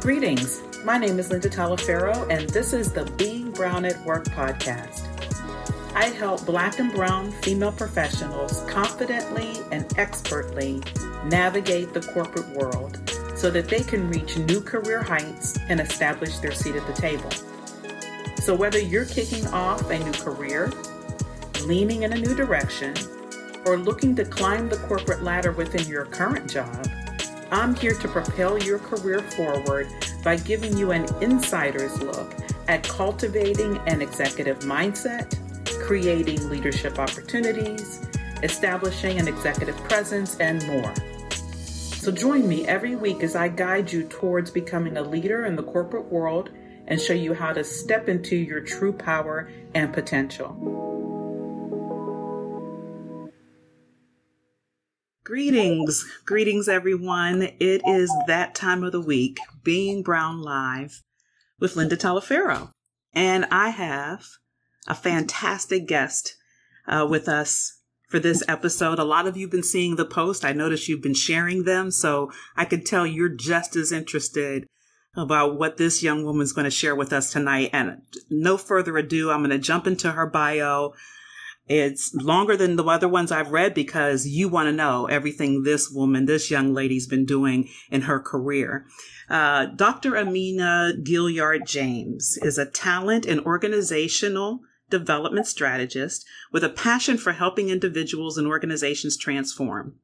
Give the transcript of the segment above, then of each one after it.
Greetings. My name is Linda Talaferro, and this is the Being Brown at Work podcast. I help Black and Brown female professionals confidently and expertly navigate the corporate world so that they can reach new career heights and establish their seat at the table. So, whether you're kicking off a new career, leaning in a new direction, or looking to climb the corporate ladder within your current job, I'm here to propel your career forward by giving you an insider's look at cultivating an executive mindset, creating leadership opportunities, establishing an executive presence, and more. So join me every week as I guide you towards becoming a leader in the corporate world and show you how to step into your true power and potential. Greetings, greetings, everyone. It is that time of the week, Being Brown Live with Linda Talaferro. And I have a fantastic guest uh, with us for this episode. A lot of you have been seeing the post. I noticed you've been sharing them. So I can tell you're just as interested about what this young woman's going to share with us tonight. And no further ado, I'm going to jump into her bio. It's longer than the other ones I've read because you want to know everything this woman, this young lady's been doing in her career. Uh, Dr. Amina Gilliard James is a talent and organizational development strategist with a passion for helping individuals and organizations transform.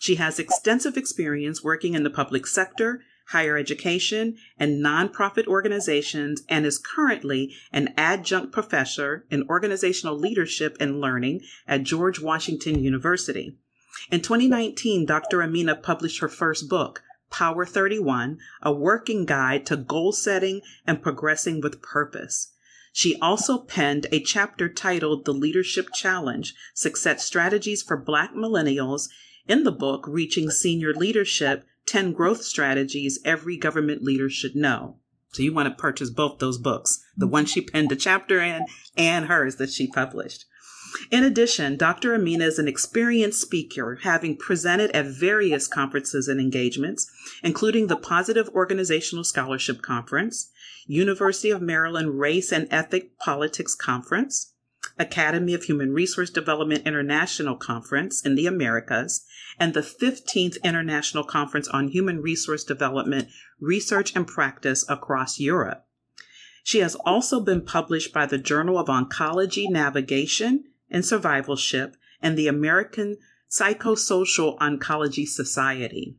She has extensive experience working in the public sector higher education, and nonprofit organizations, and is currently an adjunct professor in organizational leadership and learning at George Washington University. In 2019, Dr. Amina published her first book, Power 31, a working guide to goal setting and progressing with purpose. She also penned a chapter titled The Leadership Challenge Success Strategies for Black Millennials in the book Reaching Senior Leadership 10 growth strategies every government leader should know. So you want to purchase both those books, the one she penned a chapter in and hers that she published. In addition, Dr. Amina is an experienced speaker, having presented at various conferences and engagements, including the Positive Organizational Scholarship Conference, University of Maryland Race and Ethic Politics Conference, Academy of Human Resource Development International Conference in the Americas, and the 15th International Conference on Human Resource Development, Research and Practice across Europe. She has also been published by the Journal of Oncology Navigation and Survivorship and the American Psychosocial Oncology Society.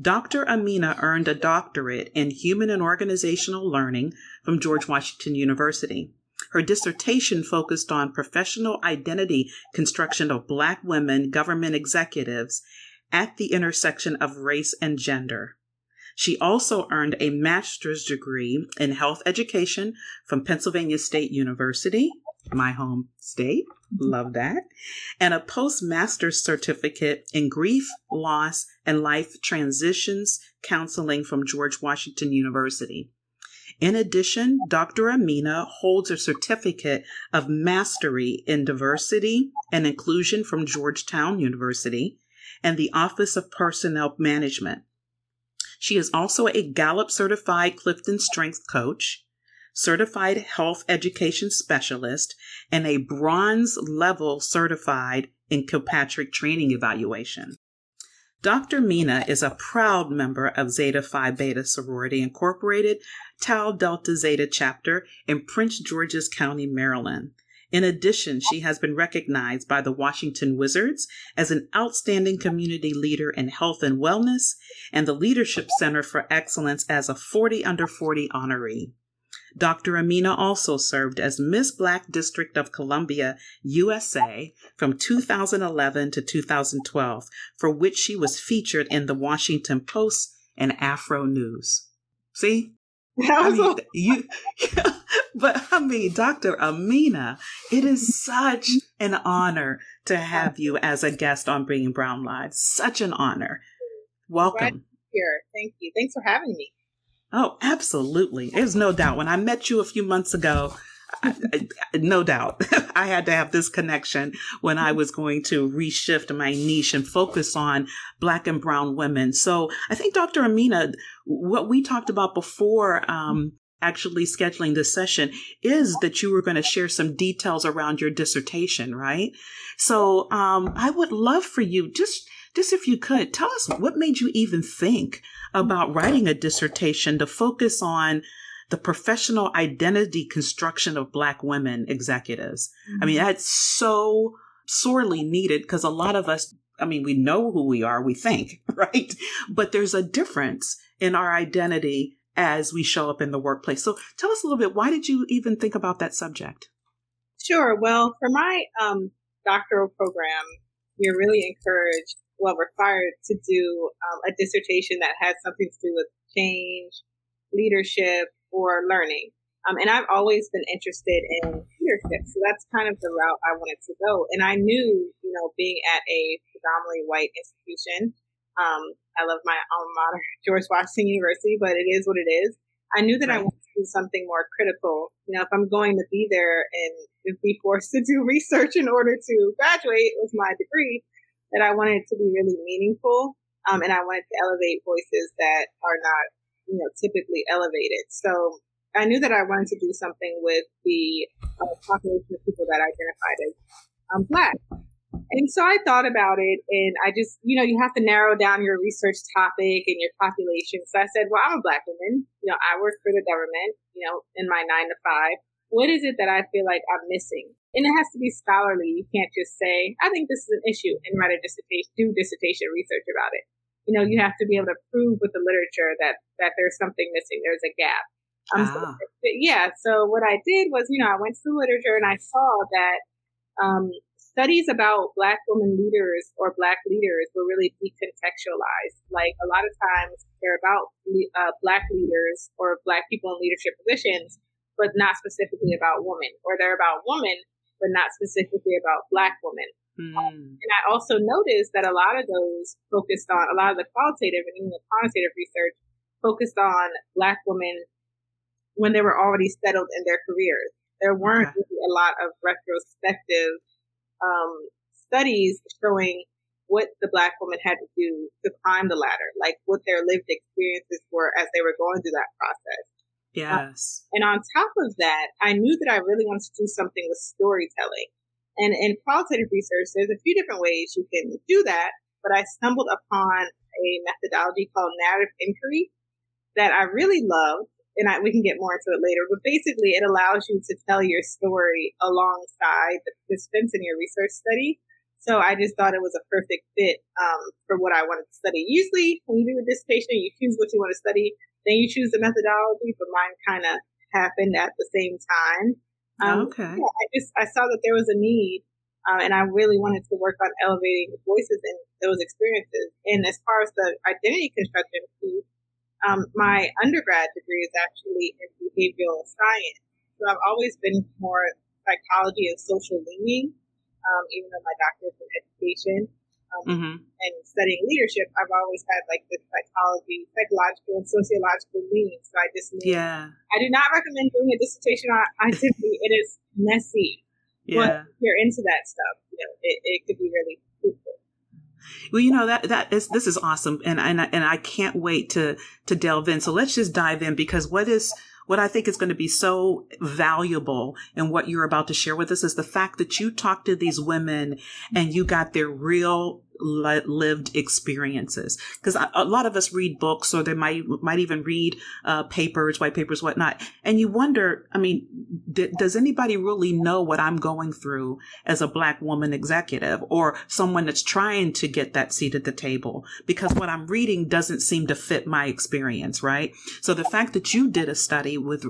Dr. Amina earned a doctorate in human and organizational learning from George Washington University. Her dissertation focused on professional identity construction of Black women government executives at the intersection of race and gender. She also earned a master's degree in health education from Pennsylvania State University, my home state. Love that. And a postmaster's certificate in grief, loss, and life transitions counseling from George Washington University. In addition, Dr. Amina holds a certificate of mastery in diversity and inclusion from Georgetown University and the Office of Personnel Management. She is also a Gallup certified Clifton Strength Coach, certified health education specialist, and a bronze level certified in Kirkpatrick training evaluation. Dr. Mina is a proud member of Zeta Phi Beta Sorority Incorporated, Tau Delta Zeta chapter in Prince George's County, Maryland. In addition, she has been recognized by the Washington Wizards as an outstanding community leader in health and wellness and the Leadership Center for Excellence as a 40 under 40 honoree. Dr. Amina also served as Miss Black District of Columbia, USA from 2011 to 2012, for which she was featured in the Washington Post and Afro News. See? I mean, you, but I mean, Dr. Amina, it is such an honor to have you as a guest on Being Brown Live. Such an honor. Welcome. Right here. Thank you. Thanks for having me. Oh, absolutely. There's no doubt. When I met you a few months ago, no doubt. I had to have this connection when I was going to reshift my niche and focus on Black and Brown women. So I think, Dr. Amina, what we talked about before um, actually scheduling this session is that you were going to share some details around your dissertation, right? So um, I would love for you just just if you could tell us what made you even think about writing a dissertation to focus on the professional identity construction of Black women executives. Mm-hmm. I mean, mm-hmm. that's so sorely needed because a lot of us, I mean, we know who we are, we think, right? But there's a difference in our identity as we show up in the workplace. So tell us a little bit, why did you even think about that subject? Sure. Well, for my um, doctoral program, we're really encouraged, well, required to do um, a dissertation that has something to do with change, leadership, or learning. Um, and I've always been interested in leadership. So that's kind of the route I wanted to go. And I knew, you know, being at a predominantly white institution, um, I love my alma mater, George Washington University, but it is what it is. I knew that right. I wanted to do something more critical. You know, if I'm going to be there and be forced to do research in order to graduate with my degree, that I wanted to be really meaningful. Um, and I wanted to elevate voices that are not you know, typically elevated. So I knew that I wanted to do something with the uh, population of people that identified as um, black. And so I thought about it and I just, you know, you have to narrow down your research topic and your population. So I said, well, I'm a black woman. You know, I work for the government, you know, in my nine to five. What is it that I feel like I'm missing? And it has to be scholarly. You can't just say, I think this is an issue and write a dissertation, do dissertation research about it you know, you have to be able to prove with the literature that, that there's something missing, there's a gap. Um, ah. so, yeah. So what I did was, you know, I went to the literature and I saw that, um, studies about black women leaders or black leaders were really decontextualized. Like a lot of times they're about uh, black leaders or black people in leadership positions, but not specifically about women, or they're about women, but not specifically about black women. Mm. and I also noticed that a lot of those focused on a lot of the qualitative and even the quantitative research focused on Black women when they were already settled in their careers. There weren't okay. really a lot of retrospective um, studies showing what the Black woman had to do to climb the ladder, like what their lived experiences were as they were going through that process. Yes. And on top of that, I knew that I really wanted to do something with storytelling. And in qualitative research, there's a few different ways you can do that, but I stumbled upon a methodology called narrative inquiry that I really love. And I, we can get more into it later, but basically it allows you to tell your story alongside the participants in your research study. So I just thought it was a perfect fit um, for what I wanted to study. Usually, when you do a dissertation, you choose what you want to study, then you choose the methodology. But mine kind of happened at the same time. Um, okay. Yeah, I just I saw that there was a need, um, and I really wanted to work on elevating voices and those experiences. And as far as the identity construction piece, um, my undergrad degree is actually in behavioral science. So I've always been more psychology and social leaning, um, even though my doctorate is in education um, mm-hmm. and studying leadership, I've always had like the psychology, psychological and sociological lean. So I just yeah. I do not recommend doing a dissertation on identity. it is messy. Yeah. But if you're into that stuff, you know, it, it could be really fruitful. Well, you know that that is this is awesome, and and and I can't wait to to delve in. So let's just dive in because what is what I think is going to be so valuable in what you're about to share with us is the fact that you talked to these women and you got their real lived experiences. Because a lot of us read books or they might might even read uh, papers white papers whatnot. And you wonder i mean d- does anybody really know what i'm going through as a black woman executive or someone that's trying to get that seat at the table? Because what i'm reading doesn't seem to fit my experience right? So the fact that you did a study with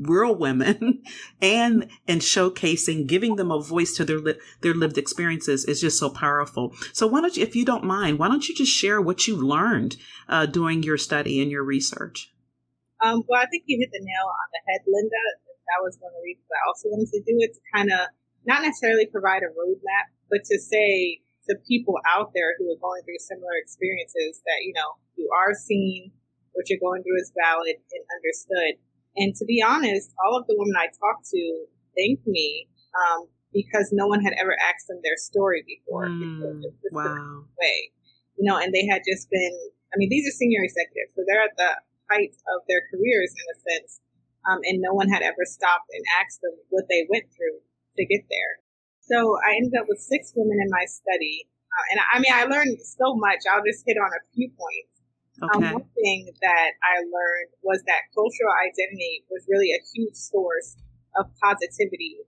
real women and and showcasing giving them a voice to their li- their lived experiences is just so powerful. So why don't you, if you don't mind, why don't you just share what you learned uh, doing your study and your research? Um, well, I think you hit the nail on the head, Linda. That was one of the reasons I also wanted to do it to kind of not necessarily provide a roadmap, but to say to people out there who are going through similar experiences that, you know, you are seen, what you're going through is valid and understood. And to be honest, all of the women I talked to, thank me um, because no one had ever asked them their story before. Mm, wow. Way, you know, and they had just been. I mean, these are senior executives, so they're at the height of their careers in a sense, um, and no one had ever stopped and asked them what they went through to get there. So I ended up with six women in my study, uh, and I mean, I learned so much. I'll just hit on a few points. Um, okay. Um, one thing that I learned was that cultural identity was really a huge source of positivity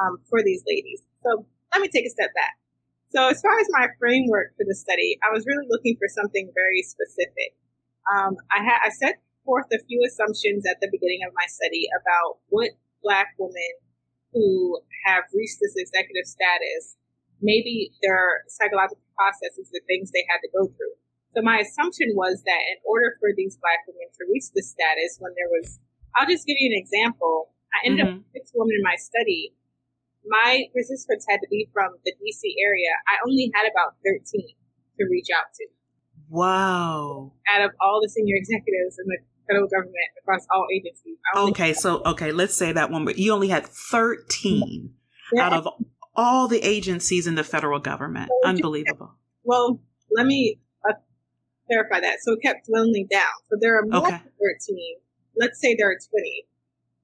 um, for these ladies. So let me take a step back. So as far as my framework for the study, I was really looking for something very specific. Um, I had I set forth a few assumptions at the beginning of my study about what Black women who have reached this executive status, maybe their psychological processes, the things they had to go through. So my assumption was that in order for these black women to reach this status, when there was, I'll just give you an example. I ended mm-hmm. up with six women in my study. My participants had to be from the DC area. I only had about 13 to reach out to. Wow. Out of all the senior executives in the federal government across all agencies. Okay, so, okay, let's say that one, but you only had 13 yeah. out of all the agencies in the federal government. Unbelievable. Well, let me uh, clarify that. So it kept dwindling down. So there are more okay. than 13. Let's say there are 20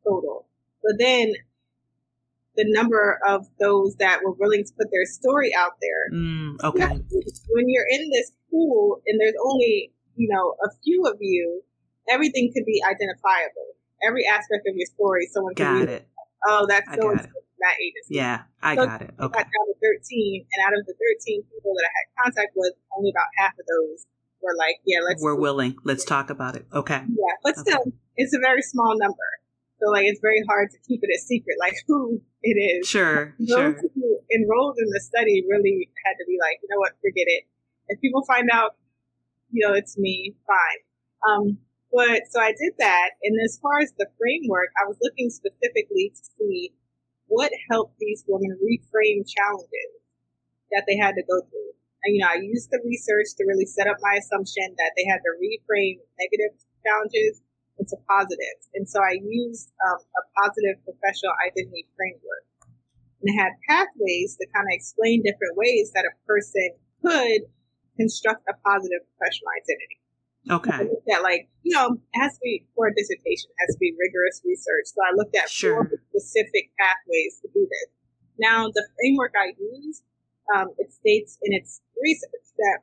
total. But then the number of those that were willing to put their story out there. Mm, okay. When you're in this pool and there's only, you know, a few of you, everything could be identifiable. Every aspect of your story, someone got can it. Oh, that's so that agency. Yeah, I so got it. Okay. I got down to 13, and out of the 13 people that I had contact with, only about half of those we're like, yeah, let's. We're willing. Let's talk about it. Okay. Yeah, but okay. still, it's a very small number. So like, it's very hard to keep it a secret, like who it is. Sure. Those sure. who enrolled in the study really had to be like, you know what, forget it. If people find out, you know, it's me, fine. Um, but so I did that, and as far as the framework, I was looking specifically to see what helped these women reframe challenges that they had to go through And you know, I used the research to really set up my assumption that they had to reframe negative challenges into positives. And so I used um, a positive professional identity framework and had pathways to kind of explain different ways that a person could construct a positive professional identity. Okay. That like, you know, it has to be for a dissertation, it has to be rigorous research. So I looked at sure. four specific pathways to do this. Now, the framework I used um, it states in its research that,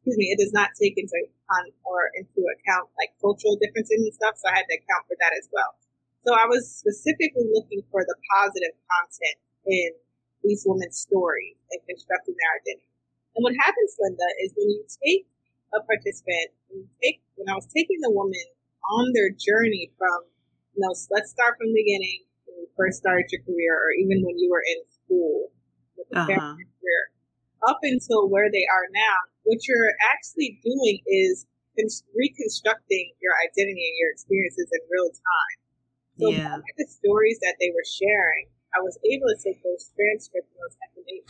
excuse me, it does not take into account or into account like cultural differences and stuff. So I had to account for that as well. So I was specifically looking for the positive content in these women's stories and constructing their identity. And what happens, Linda, is when you take a participant, when you take, when I was taking the woman on their journey from, you know, let's start from the beginning when you first started your career or even when you were in school uh-huh. career up until where they are now, what you're actually doing is reconstructing your identity and your experiences in real time. So yeah. the stories that they were sharing, I was able to take those transcripts and those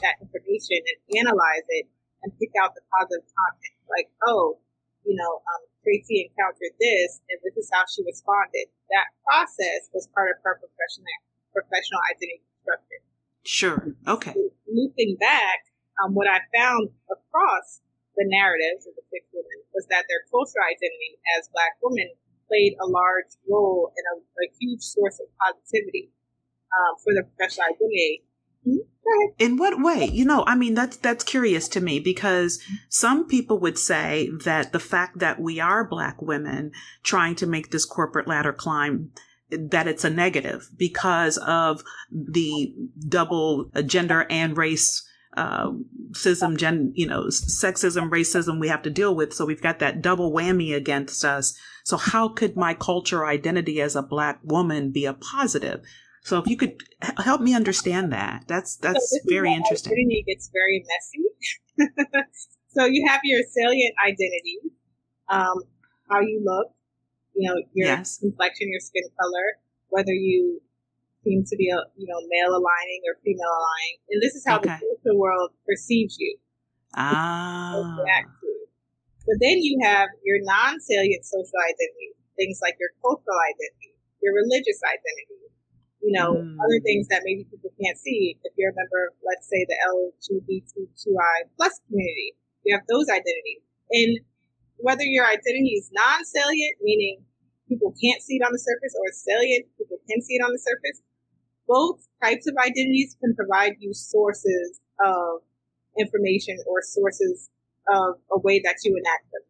that information and analyze it and pick out the positive content. Like, oh, you know, um, Tracy encountered this, and this is how she responded. That process was part of her professional professional identity construction. Sure. Okay. Looping back, um, what I found across the narratives of the six women was that their cultural identity as Black women played a large role and a, a huge source of positivity um, for their professional identity. Mm-hmm. In what way? You know, I mean, that's that's curious to me because some people would say that the fact that we are Black women trying to make this corporate ladder climb that it's a negative because of the double gender and race uh, sism, gen, you know, sexism, racism we have to deal with. So we've got that double whammy against us. So how could my culture identity as a black woman be a positive? So if you could help me understand that, that's that's so very interesting. Identity gets very messy. so you have your salient identity, um, how you look, you know, your yes. complexion, your skin color, whether you seem to be, a, you know, male aligning or female aligning. And this is how okay. the social world perceives you. Ah. But then you have your non-salient social identity, things like your cultural identity, your religious identity, you know, mm. other things that maybe people can't see. If you're a member of, let's say, the LGBTQI plus community, you have those identities. And whether your identity is non-salient, meaning people can't see it on the surface, or salient, people can see it on the surface, both types of identities can provide you sources of information or sources of a way that you enact them.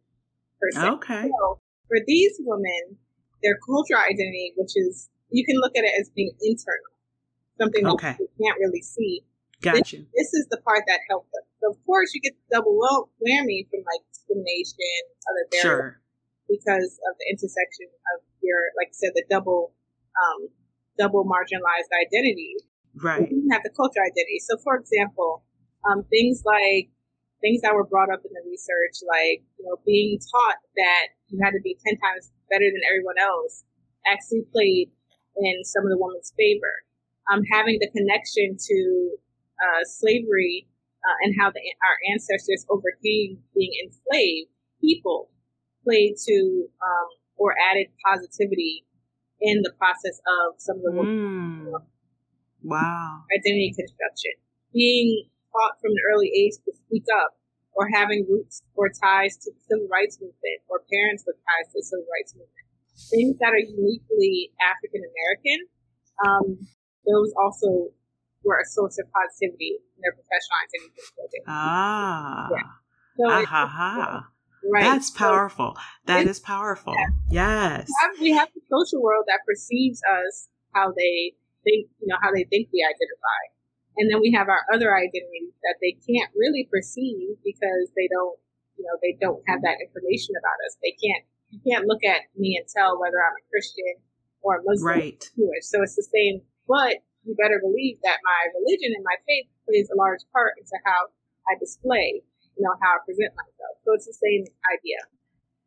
Okay. So for these women, their cultural identity, which is you can look at it as being internal, something okay. that you can't really see. Gotcha. This, this, is the part that helped them. So of course, you get the double whammy from like discrimination, other barriers, sure. because of the intersection of your, like I said, the double, um, double marginalized identity. Right. You have the cultural identity. So, for example, um, things like things that were brought up in the research, like you know, being taught that you had to be ten times better than everyone else, actually played in some of the women's favor. Um, having the connection to uh, slavery uh, and how the, our ancestors overcame being enslaved people played to um, or added positivity in the process of some of the mm. wow identity construction. Being taught from an early age to speak up, or having roots or ties to the civil rights movement, or parents with ties to the civil rights movement things that are uniquely African American, um, those also were a source of positivity in their professional identity Ah. Yeah. So ah, ha, ha. Right. That's powerful. So that is powerful. Yeah. Yes. We have, the social world that perceives us how they think, you know, how they think we identify. And then we have our other identities that they can't really perceive because they don't, you know, they don't have that information about us. They can't you can't look at me and tell whether I'm a Christian or a Muslim right. or Jewish. So it's the same, but you better believe that my religion and my faith plays a large part into how I display, you know, how I present myself. So it's the same idea.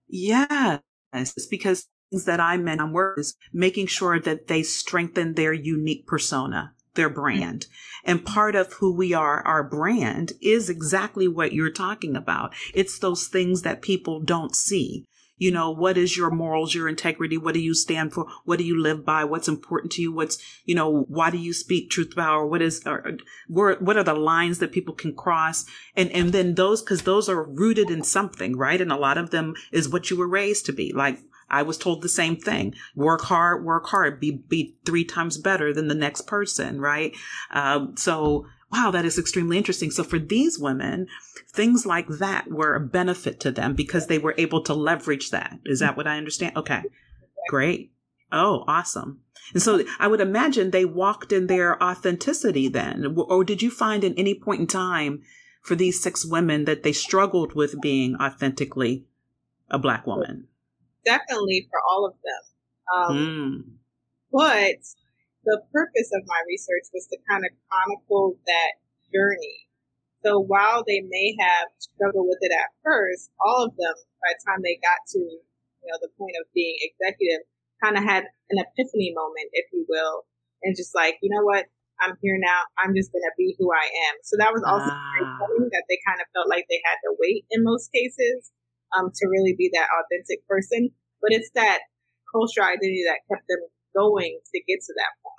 Yes, it's because things that I meant on words, making sure that they strengthen their unique persona their brand. And part of who we are, our brand, is exactly what you're talking about. It's those things that people don't see you know what is your morals your integrity? What do you stand for? What do you live by? What's important to you? What's you know why do you speak truth power what is or, what are the lines that people can cross? And and then those because those are rooted in something right? And a lot of them is what you were raised to be. Like I was told the same thing. Work hard, work hard, be, be three times better than the next person, right? Um, so wow, that is extremely interesting. So for these women, things like that were a benefit to them because they were able to leverage that. Is that what I understand? Okay. Great. Oh, awesome. And so I would imagine they walked in their authenticity then. Or did you find in any point in time for these six women that they struggled with being authentically a black woman? Definitely for all of them. Um, mm. But the purpose of my research was to kind of chronicle that journey. So while they may have struggled with it at first, all of them, by the time they got to, you know, the point of being executive, kind of had an epiphany moment, if you will, and just like, you know what, I'm here now. I'm just going to be who I am. So that was also ah. that they kind of felt like they had to wait in most cases um, to really be that authentic person. But it's that cultural identity that kept them going to get to that point.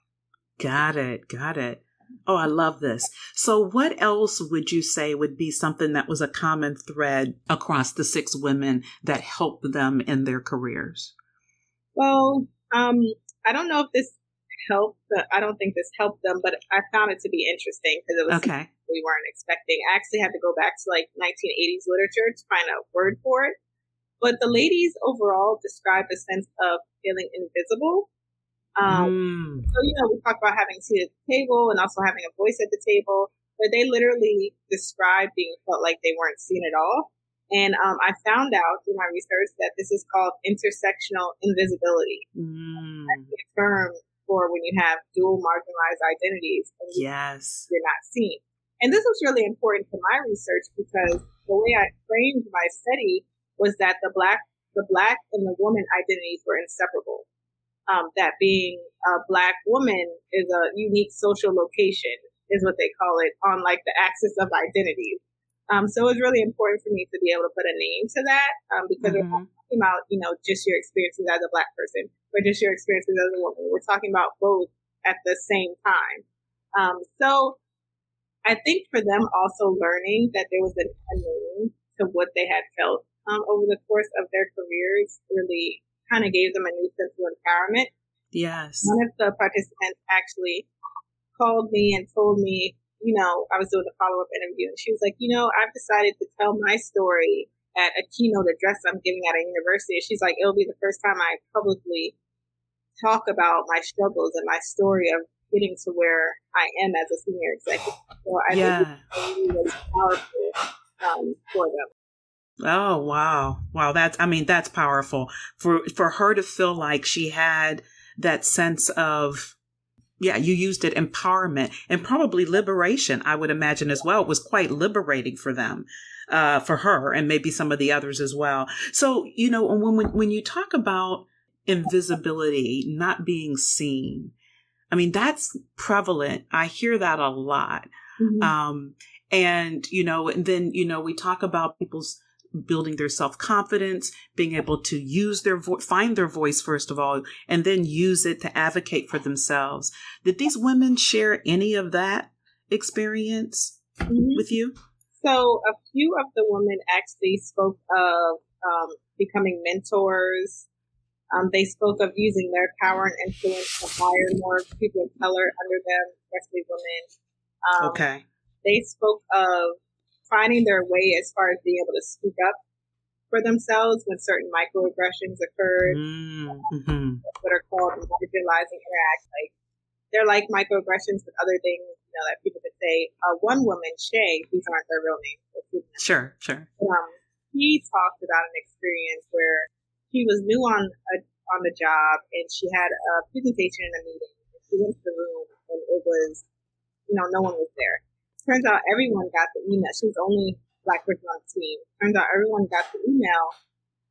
Got it. Got it. Oh, I love this. So, what else would you say would be something that was a common thread across the six women that helped them in their careers? Well, um, I don't know if this helped. I don't think this helped them, but I found it to be interesting because it was okay. we weren't expecting. I actually had to go back to like 1980s literature to find a word for it. But the ladies overall described a sense of feeling invisible um, mm. So, you know, we talk about having a seat at the table and also having a voice at the table, but they literally described being felt like they weren't seen at all. And um, I found out through my research that this is called intersectional invisibility. Mm. That's a term for when you have dual marginalized identities. And yes. You're not seen. And this was really important to my research because the way I framed my study was that the black, the black and the woman identities were inseparable um, that being a black woman is a unique social location is what they call it on like the axis of identities. Um, so it's really important for me to be able to put a name to that um, because mm-hmm. we're talking about, you know, just your experiences as a black person or just your experiences as a woman. We're talking about both at the same time. Um, so I think for them also learning that there was a unknown to what they had felt um, over the course of their careers really kind of gave them a new sense of empowerment. Yes. One of the participants actually called me and told me, you know, I was doing a follow up interview and she was like, you know, I've decided to tell my story at a keynote address I'm giving at a university. She's like, it'll be the first time I publicly talk about my struggles and my story of getting to where I am as a senior executive. So I yeah. think really, really powerful um, for them. Oh wow. Wow, that's I mean that's powerful. For for her to feel like she had that sense of yeah, you used it empowerment and probably liberation, I would imagine as well. It was quite liberating for them. Uh, for her and maybe some of the others as well. So, you know, when, when, when you talk about invisibility, not being seen, I mean, that's prevalent. I hear that a lot. Mm-hmm. Um, and, you know, and then, you know, we talk about people's building their self confidence, being able to use their voice, find their voice first of all, and then use it to advocate for themselves. Did these women share any of that experience mm-hmm. with you? So, a few of the women actually spoke of um, becoming mentors. Um, they spoke of using their power and influence to hire more people of color under them, especially women. Um, okay. They spoke of finding their way as far as being able to speak up for themselves when certain microaggressions occurred, mm-hmm. what are called marginalizing interact. Like they're like microaggressions, but other things you know that people could say. Uh, one woman, Shay, these aren't their real names. Sure, sure. Um, he talked about an experience where he was new on a, on the job and she had a presentation in a meeting. She went to the room and it was, you know, no one was there. Turns out everyone got the email. She was only black person on the team. Turns out everyone got the email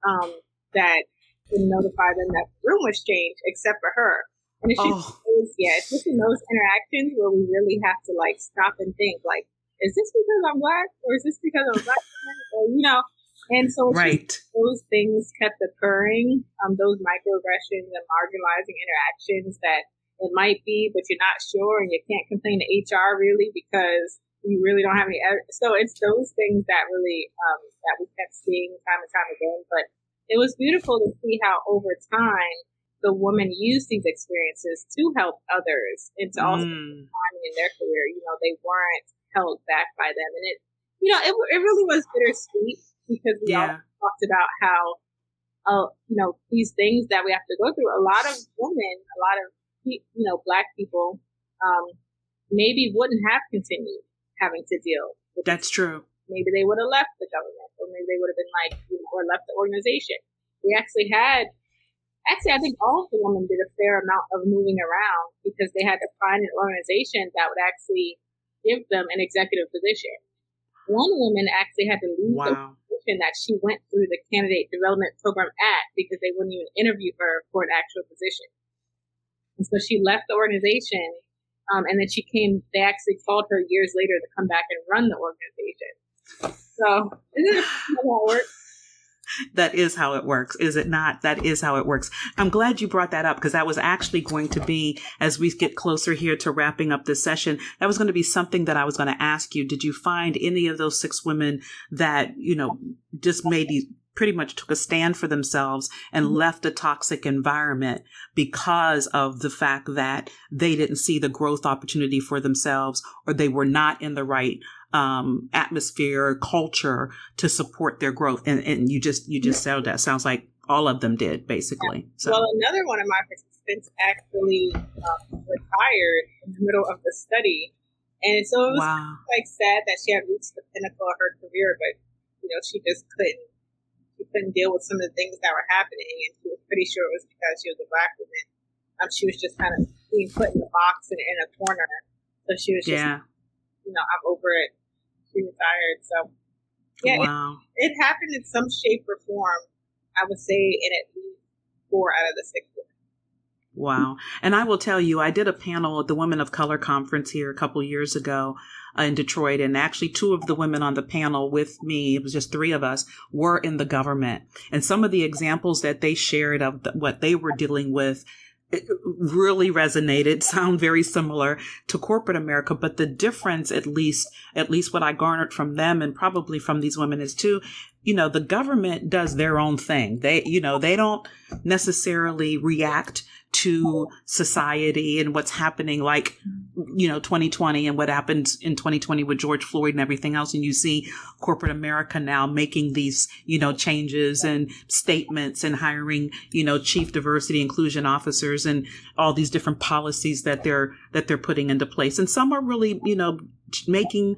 um, that would notify them that the room was changed except for her. And it's just, oh. those, yeah, it's just in those interactions where we really have to like stop and think like, is this because I'm black or is this because I'm black? or, you know, and so right. those things kept occurring, um, those microaggressions and marginalizing interactions that it might be, but you're not sure and you can't complain to HR really because you really don't have any. So it's those things that really um, that we kept seeing time and time again. But it was beautiful to see how over time the woman used these experiences to help others and to also mm. in their career. You know, they weren't held back by them, and it, you know, it it really was bittersweet because we yeah. all talked about how. Uh, you know, these things that we have to go through. A lot of women, a lot of, you know, black people, um, maybe wouldn't have continued having to deal with. That's true. Maybe they would have left the government, or maybe they would have been like, you know, or left the organization. We actually had, actually, I think all of the women did a fair amount of moving around because they had to find an organization that would actually give them an executive position. One woman actually had to leave wow. the position that she went through the candidate development program at because they wouldn't even interview her for an actual position. And so she left the organization um, and then she came, they actually called her years later to come back and run the organization. So, isn't it works? That is how it works, is it not? That is how it works. I'm glad you brought that up because that was actually going to be, as we get closer here to wrapping up this session, that was going to be something that I was going to ask you. Did you find any of those six women that, you know, just made these pretty much took a stand for themselves and mm-hmm. left a toxic environment because of the fact that they didn't see the growth opportunity for themselves or they were not in the right um, atmosphere or culture to support their growth. And, and you just, you just said that sounds like all of them did basically. Yeah. So. Well, another one of my participants actually um, retired in the middle of the study. And so it was wow. like sad that she had reached the pinnacle of her career, but you know, she just couldn't she couldn't deal with some of the things that were happening, and she was pretty sure it was because she was a black woman. Um, she was just kind of being put in a box and in a corner. So she was just, yeah. you know, I'm over it. She retired. So, yeah, wow. it, it happened in some shape or form. I would say in at least four out of the six. Wow. And I will tell you, I did a panel at the Women of Color conference here a couple years ago uh, in Detroit. And actually, two of the women on the panel with me, it was just three of us, were in the government. And some of the examples that they shared of the, what they were dealing with really resonated sound very similar to corporate america but the difference at least at least what i garnered from them and probably from these women is too you know the government does their own thing they you know they don't necessarily react to society and what's happening like you know 2020 and what happened in 2020 with George Floyd and everything else. And you see corporate America now making these you know changes and statements and hiring you know chief diversity inclusion officers and all these different policies that they're that they're putting into place. And some are really you know making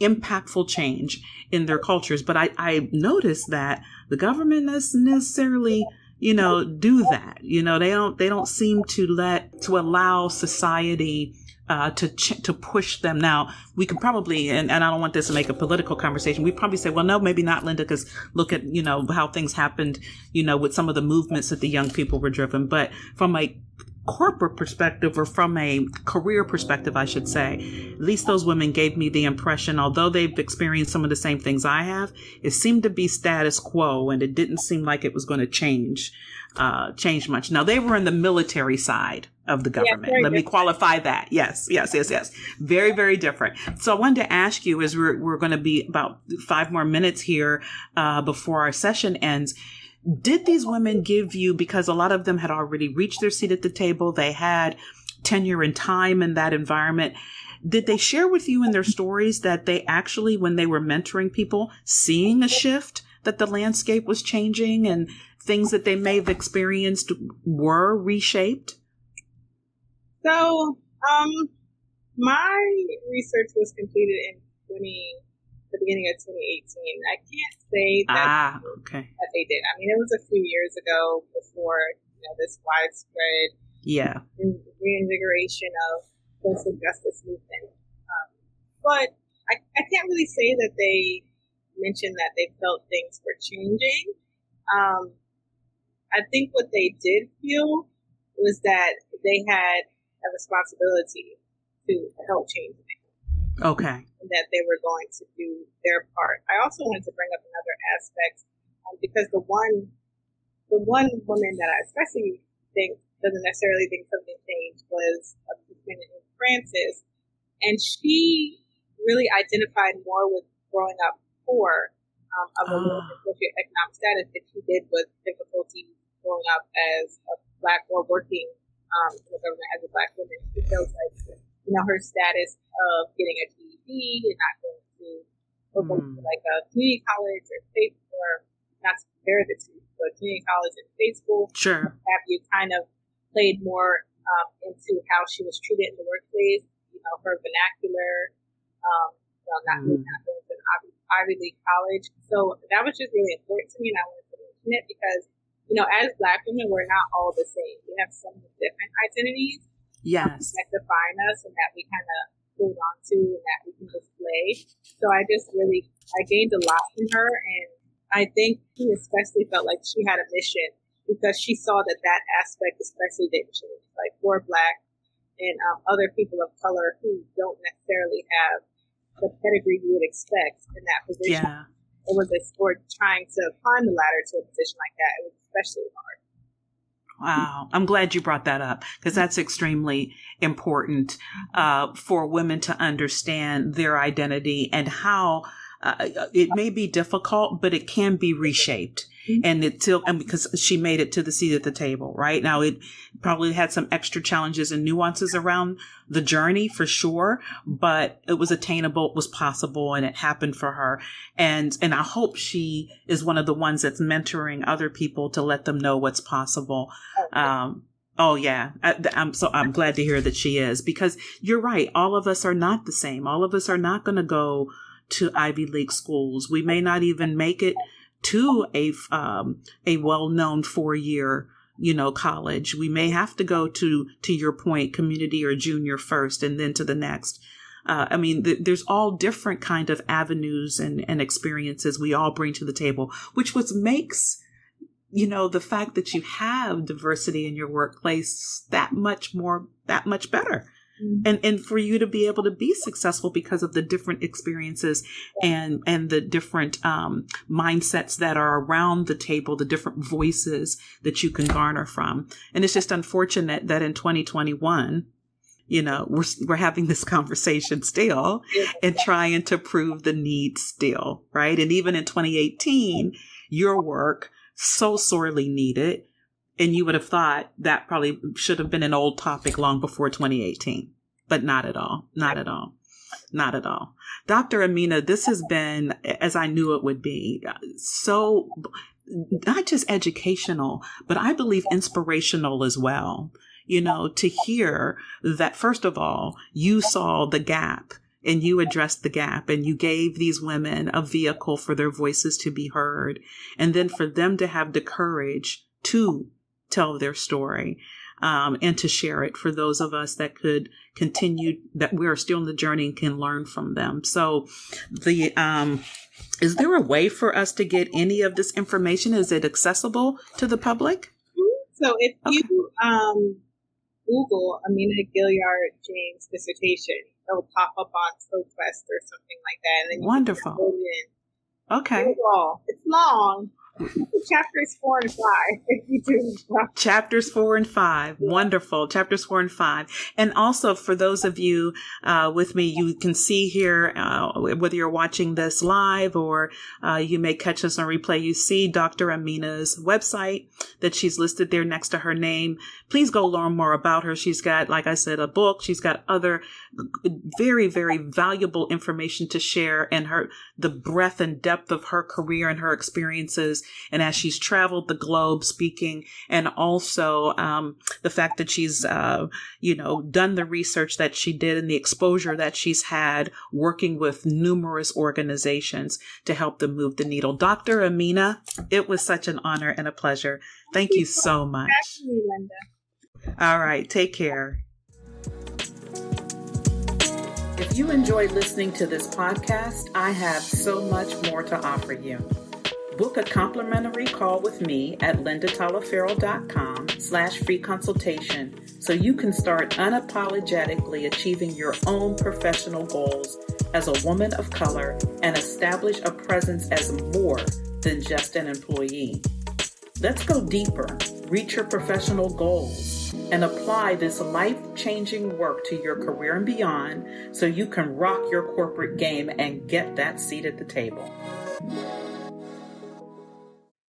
impactful change in their cultures. But I I noticed that the government doesn't necessarily you know, do that. You know, they don't, they don't seem to let, to allow society, uh, to, ch- to push them. Now, we can probably, and, and I don't want this to make a political conversation. We probably say, well, no, maybe not, Linda, because look at, you know, how things happened, you know, with some of the movements that the young people were driven. But from a corporate perspective or from a career perspective, I should say, at least those women gave me the impression, although they've experienced some of the same things I have, it seemed to be status quo and it didn't seem like it was going to change, uh, change much. Now they were in the military side of the government. Yeah, Let me qualify that. Yes, yes, yes, yes. Very, very different. So I wanted to ask you as we're, we're going to be about five more minutes here, uh, before our session ends did these women give you, because a lot of them had already reached their seat at the table, they had tenure and time in that environment. Did they share with you in their stories that they actually, when they were mentoring people, seeing a shift, that the landscape was changing and things that they may have experienced were reshaped? So, um, my research was completed in 20, the beginning of 2018. I can't say that, ah, okay. that they did. I mean, it was a few years ago before you know this widespread yeah reinvigoration of social justice movement. Um, but I, I can't really say that they mentioned that they felt things were changing. Um, I think what they did feel was that they had a responsibility to help change things. Okay. That they were going to do their part. I also wanted to bring up another aspect um, because the one, the one woman that I especially think doesn't necessarily think something changed was a woman named Frances, and she really identified more with growing up poor um, of a uh. socioeconomic status that she did with difficulty growing up as a black or working um, in the government as a black woman. She feels like you know, her status of getting a GED and not going to open mm. like a community college or state or not to compare the two, but community college and state school. Sure. Have you kind of played more um, into how she was treated in the workplace? You know, her vernacular. Um, you know, not, mm. not going to an Ivy, Ivy League college. So that was just really important to me, and I wanted to mention it because you know, as Black women, we're not all the same. We have some different identities yes. that define us and that we kind of hold on to and that we can display. So I just really, I gained a lot from her. And I think she especially felt like she had a mission because she saw that that aspect especially didn't change. Like for Black and um, other people of color who don't necessarily have the pedigree you would expect in that position. Yeah. It was a sport trying to climb the ladder to a position like that. It was especially hard. Wow. I'm glad you brought that up because that's extremely important uh, for women to understand their identity and how uh, it may be difficult, but it can be reshaped. Mm-hmm. And it still, and because she made it to the seat at the table, right? Now it probably had some extra challenges and nuances around the journey for sure, but it was attainable, it was possible, and it happened for her. And, and I hope she is one of the ones that's mentoring other people to let them know what's possible. Um, Oh yeah, I, am so I'm glad to hear that she is because you're right. All of us are not the same. All of us are not going to go to Ivy League schools. We may not even make it to a um, a well known four year you know college. We may have to go to to your point community or junior first, and then to the next. Uh, I mean, th- there's all different kind of avenues and, and experiences we all bring to the table, which was makes you know the fact that you have diversity in your workplace that much more that much better Mm-hmm. And and for you to be able to be successful because of the different experiences and and the different um, mindsets that are around the table, the different voices that you can garner from. And it's just unfortunate that in 2021, you know, we're we're having this conversation still and trying to prove the need still, right? And even in 2018, your work so sorely needed and you would have thought that probably should have been an old topic long before 2018, but not at all. Not at all. Not at all. Dr. Amina, this has been, as I knew it would be, so not just educational, but I believe inspirational as well. You know, to hear that, first of all, you saw the gap and you addressed the gap and you gave these women a vehicle for their voices to be heard. And then for them to have the courage to tell their story um, and to share it for those of us that could continue that we're still in the journey and can learn from them. So the um, is there a way for us to get any of this information? Is it accessible to the public? So if okay. you um, Google Amina Gilliard James dissertation, it'll pop up on ProQuest or something like that. And then Wonderful. Okay. It's long, Chapters four and five. Chapters four and five. Wonderful. Chapters four and five. And also for those of you uh, with me, you can see here, uh, whether you're watching this live or uh, you may catch us on replay, you see Dr. Amina's website that she's listed there next to her name. Please go learn more about her. She's got, like I said, a book. She's got other very, very valuable information to share and her, the breadth and depth of her career and her experiences and as she's traveled the globe speaking, and also um, the fact that she's, uh, you know, done the research that she did and the exposure that she's had working with numerous organizations to help them move the needle. Dr. Amina, it was such an honor and a pleasure. Thank you so much. All right, take care. You enjoyed listening to this podcast, I have so much more to offer you. Book a complimentary call with me at lindatalaferro.com slash free consultation so you can start unapologetically achieving your own professional goals as a woman of color and establish a presence as more than just an employee. Let's go deeper, reach your professional goals, and apply this life changing work to your career and beyond so you can rock your corporate game and get that seat at the table.